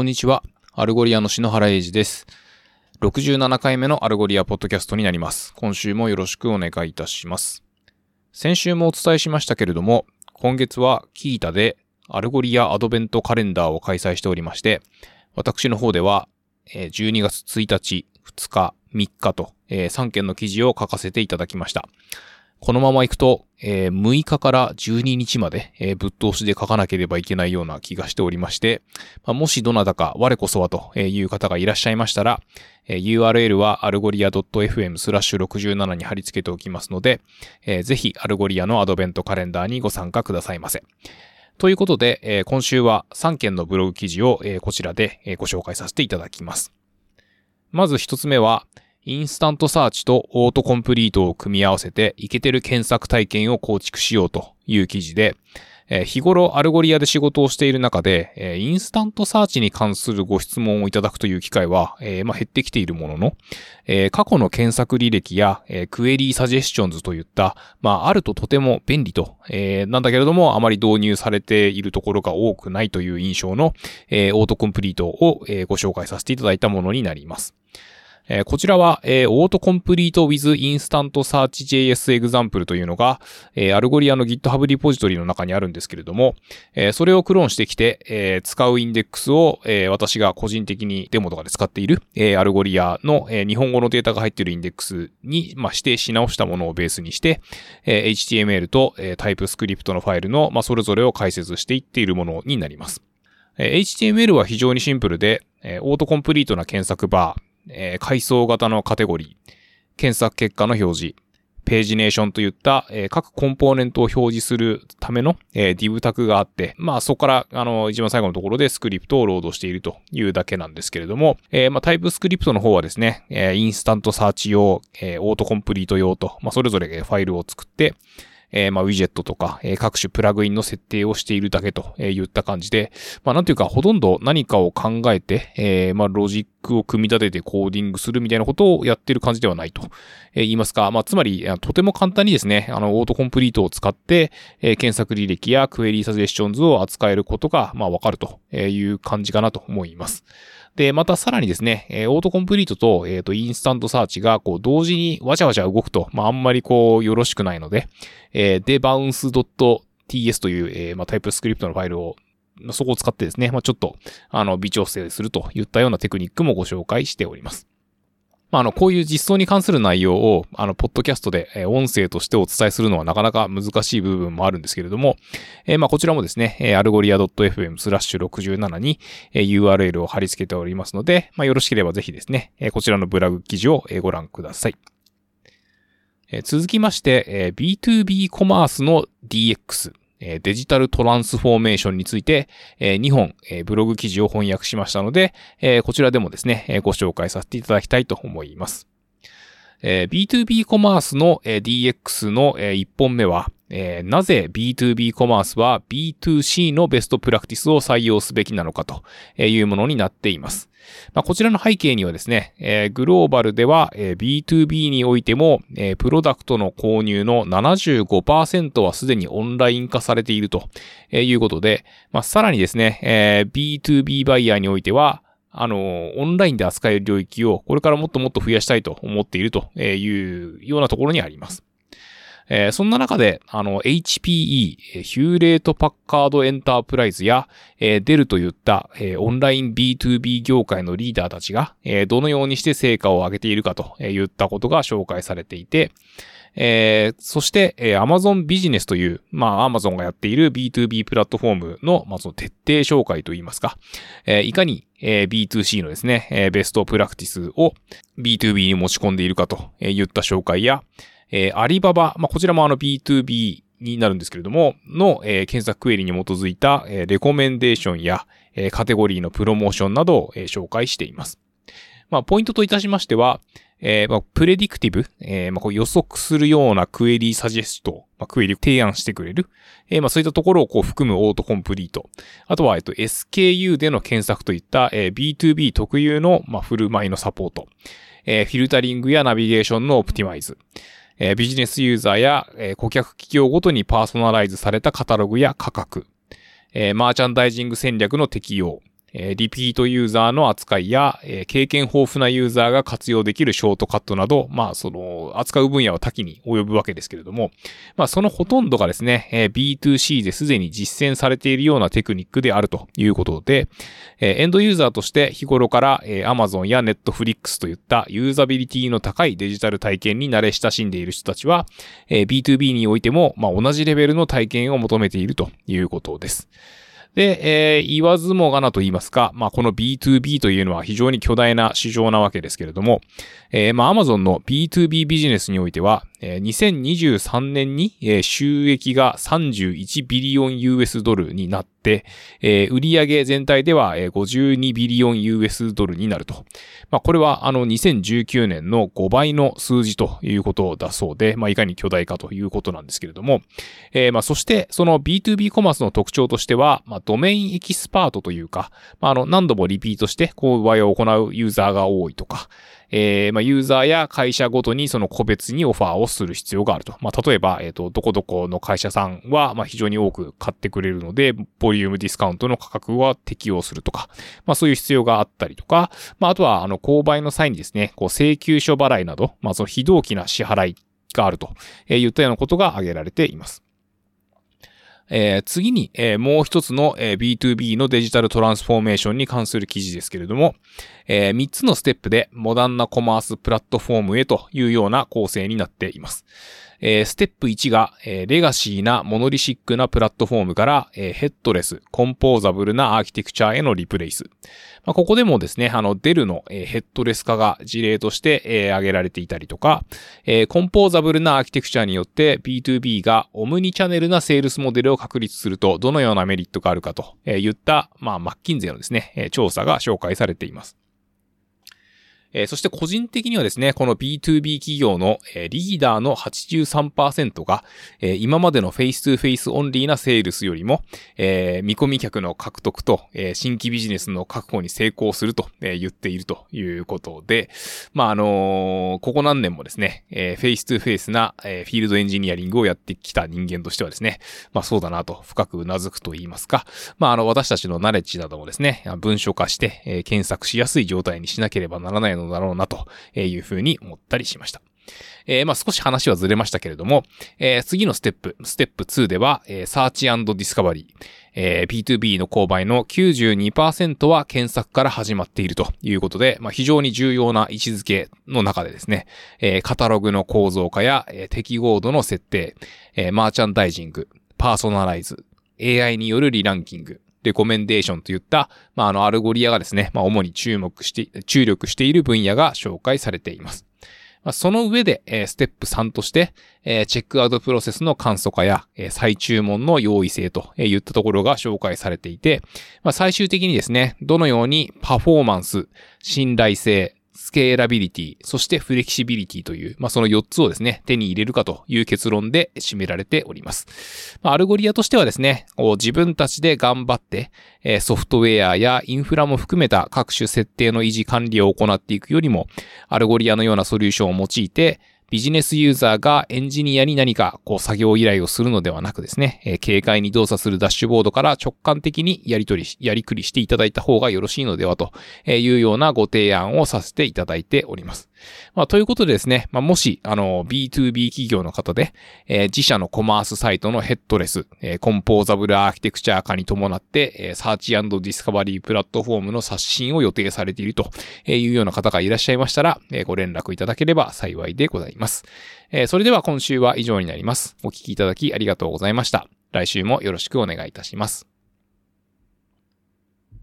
こんにちは。 Algolia の篠原英二です。67回目の Algolia ポッドキャストになります。今週もよろしくお願いいたします。先週もお伝えしましたけれども、今月は Qiita で Algolia アドベントカレンダーを開催しておりまして、私の方では12月1日、2日、3日と3件の記事を書かせていただきました。このまま行くと、えー、6日から12日まで、えー、ぶっ通しで書かなければいけないような気がしておりまして、まあ、もしどなたか我こそはという方がいらっしゃいましたら、えー、URL はアルゴリア .fm スラッシュ67に貼り付けておきますので、えー、ぜひ Algolia のアドベントカレンダーにご参加くださいませ。ということで、えー、今週は3件のブログ記事を、えー、こちらで、えー、ご紹介させていただきます。まず一つ目は、 Instant Search とオートコンプリートを組み合わせて、イケてる検索体験を構築しようという記事で、日頃 Algolia で仕事をしている中で、 Instant Search に関するご質問をいただくという機会は、まあ、減ってきているものの、過去の検索履歴や、 Query Suggestions といった、まあ、あるととても便利と、なんだけれども、あまり導入されているところが多くないという印象の、オートコンプリートを、ご紹介させていただいたものになります。えー、こちらは、えー、 Autocomplete with Instant Search JS Example というのが、えー、 Algolia の GitHub リポジトリの中にあるんですけれども、えー、それをクローンしてきて、えー、使うインデックスを、えー、私が個人的にデモとかで使っている、えー、 Algolia の、えー、日本語のデータが入っているインデックスに、まあ、指定し直したものをベースにして、えー、HTML と、えー、TypeScript のファイルの、まあ、それぞれを解説していっているものになります。えー、HTML は非常にシンプルで、えー、オートコンプリートな検索バー、えー、階層型のカテゴリー、検索結果の表示、ページネーションといった、えー、各コンポーネントを表示するための、えー、div タグがあって、まあそこから、あの、一番最後のところでスクリプトをロードしているというだけなんですけれども、えー、まあ TypeScript の方はですね、えー、 Instant Search 用、えー、オートコンプリート用と、まあそれぞれファイルを作って、えー、まあ、ウィジェットとか、えー、各種プラグインの設定をしているだけと言った感じで、まあ、なんていうか、ほとんど何かを考えて、えー、まあ、ロジックを組み立ててコーディングするみたいなことをやってる感じではないと、え言いますか、まあ、つまり、とても簡単にですね、あの、オートコンプリートを使って、え検索履歴や Query Suggestions を扱えることが、まあ、わかるという感じかなと思います。で、またさらにですね、えー、オートコンプリートと、えっ、ー、と、 Instant Search が、こう、同時にわちゃわちゃ動くと、まあ、あんまりこう、よろしくないので、えー、 debounce.ts という、えー、まあ、 TypeScript のファイルをそこを使ってですね、まあ、ちょっと、あの、微調整するといったようなテクニックもご紹介しております。まあ、あの、こういう実装に関する内容を、あの、ポッドキャストで、え音声としてお伝えするのはなかなか難しい部分もあるんですけれども、え、まあ、こちらもですね、え、アルゴリア .fm スラッシュ67に、え、URL を貼り付けておりますので、まあ、よろしければぜひですね、え、こちらのブログ記事を、ご覧ください。え、続きまして、え、B2B コマースの DX。えデジタルトランスフォーメーションについて、え2本えブログ記事を翻訳しましたので、えこちらでもですね、えご紹介させていただきたいと思います。え B2B コマースのえ DX のえ1本目は、えなぜ B2B コマースは B2C のベストプラクティスを採用すべきなのかというものになっています。まあ、こちらの背景にはですね、えー、グローバルでは、えー、B2B においても、えー、プロダクトの購入の75%はすでにオンライン化されているということで、まあ、さらにですね、えー、B2B バイヤーにおいては、あの、オンラインで扱える領域をこれからもっともっと増やしたいと思っているというようなところにあります。えー、そんな中で、あの、HPE、ヒューレートパッカードエンタープライズや、えー、デルといった、えー、オンライン B2B 業界のリーダーたちが、えー、どのようにして成果を上げているかといったことが紹介されていて、えー、そして、えー、Amazon ビジネスという、まあ、Amazon がやっている B2B プラットフォームの、まあ、その徹底紹介といいますか、えー、いかに、えー、B2C のですね、えー、ベストプラクティスを B2B に持ち込んでいるかといった紹介や、えー、アリババ、まあ、こちらもあの B2B になるんですけれども、の、えー、検索クエリに基づいた、えー、レコメンデーションや、えー、カテゴリーのプロモーションなどを、えー、紹介しています。まあ、ポイントといたしましては、えー、まあ、プレディクティブ、えー、まあ、こう予測するようなクエリーサジェスト、まあ、クエリを提案してくれる。えー、まあ、そういったところをこう含むオートコンプリート。あとは、えっと、SKU での検索といった、えー、B2B 特有の、まあ、振る舞いのサポート。えー、フィルタリングやナビゲーションのオプティマイズ。えー、ビジネスユーザーや、えー、顧客企業ごとにパーソナライズされたカタログや価格、えー、マーチャンダイジング戦略の適用、え、リピートユーザーの扱いや、え、経験豊富なユーザーが活用できるショートカットなど、まあ、その、扱う分野は多岐に及ぶわけですけれども、まあ、そのほとんどがですね、え、B2C ですでに実践されているようなテクニックであるということで、え、エンドユーザーとして日頃から、え、Amazon や Netflix といったユーザビリティの高いデジタル体験に慣れ親しんでいる人たちは、え、B2B においても、まあ、同じレベルの体験を求めているということです。で、えー、言わずもがなと言いますか、まあ、この B2B というのは非常に巨大な市場なわけですけれども、えー、まあ、Amazon の B2B ビジネスにおいては、えー、2023年に、収益が31ビリオン US ドルになって、えー、売上全体では、52ビリオン US ドルになると。まあ、これはあの2019年の5倍の数字ということだそうで、まあ、いかに巨大かということなんですけれども、えー、まあ、そしてその B2B コマースの特徴としては、まあ、ドメインエキスパートというか、まあ、あの何度もリピートして購買を行うユーザーが多いとか、えー、まあ、ユーザーや会社ごとにその個別にオファーをする必要があると。まあ、例えば、えっ、ー、と、どこどこの会社さんは、まあ、非常に多く買ってくれるので、ボリュームディスカウントの価格は適用するとか、まあ、そういう必要があったりとか、まあ、あとは、あの、購買の際にですね、こう、請求書払いなど、まあ、その非同期な支払いがあると、えー、言ったようなことが挙げられています。えー、次に、えー、もう一つの、えー、B2B のデジタルトランスフォーメーションに関する記事ですけれども、えー、3つのステップでモダンなコマースプラットフォームへというような構成になっています。えー、ステップ1が、えー、レガシーなモノリシックなプラットフォームから、えー、ヘッドレス、コンポーザブルなアーキテクチャへのリプレイス。まあ、ここでもですね、あの、デルの、えー、ヘッドレス化が事例として、えー、挙げられていたりとか、えー、コンポーザブルなアーキテクチャによって B2B がオムニチャネルなセールスモデルを確立するとどのようなメリットがあるかと言った、まあ、マッキンゼのですね、調査が紹介されています。えー、そして個人的にはですね、この B2B 企業の、えー、リーダーの83%が、えー、今までのフェイストゥフェイスオンリーなセールスよりも、え見込み客の獲得と、え新規ビジネスの確保に成功すると、え言っているということで、まあ、あのここ何年もですね、えフェイストゥフェイスな、えフィールドエンジニアリングをやってきた人間としてはですね、まあそうだなと深く頷くと言いますか、まああの私たちのナレッジなどもですね、文書化して、え検索しやすい状態にしなければならないののだろうなというふうに思ったりしました。えー、まあ少し話はずれましたけれども、えー、次のステップ、ステップ2では、えー、サーチディスカバリー、えー、B2B の購買の92%は検索から始まっているということで、まあ、非常に重要な位置づけの中でですね、えー、カタログの構造化や、えー、適合度の設定、えー、マーチャンダイジング、パーソナライズ、AI によるリランキング、レコメンデーションといった、まあ、あの、アルゴリアがですね、まあ、主に注目して、注力している分野が紹介されています。まあ、その上で、えー、ステップ3として、えー、チェックアウトプロセスの簡素化や、えー、再注文の容易性といったところが紹介されていて、まあ、最終的にですね、どのようにパフォーマンス、信頼性、スケーラビリティ、そしてフレキシビリティという、まあ、その4つをですね、手に入れるかという結論で締められております。まあ、アルゴリアとしてはですね、自分たちで頑張って、ソフトウェアやインフラも含めた各種設定の維持管理を行っていくよりも、アルゴリアのようなソリューションを用いて、ビジネスユーザーがエンジニアに何かこう作業依頼をするのではなくですね、えー、軽快に動作するダッシュボードから直感的にやり取り、やりくりしていただいた方がよろしいのではというようなご提案をさせていただいております。まあ、ということでですね、まあ、もし、あの、B2B 企業の方で、えー、自社のコマースサイトのヘッドレス、えー、コンポーザブルアーキテクチャ化に伴って、えー、サーチディスカバリープラットフォームの刷新を予定されているというような方がいらっしゃいましたら、えー、ご連絡いただければ幸いでございます。えー、それでは今週は以上になります。お聞きいただきありがとうございました。来週もよろしくお願いいたします。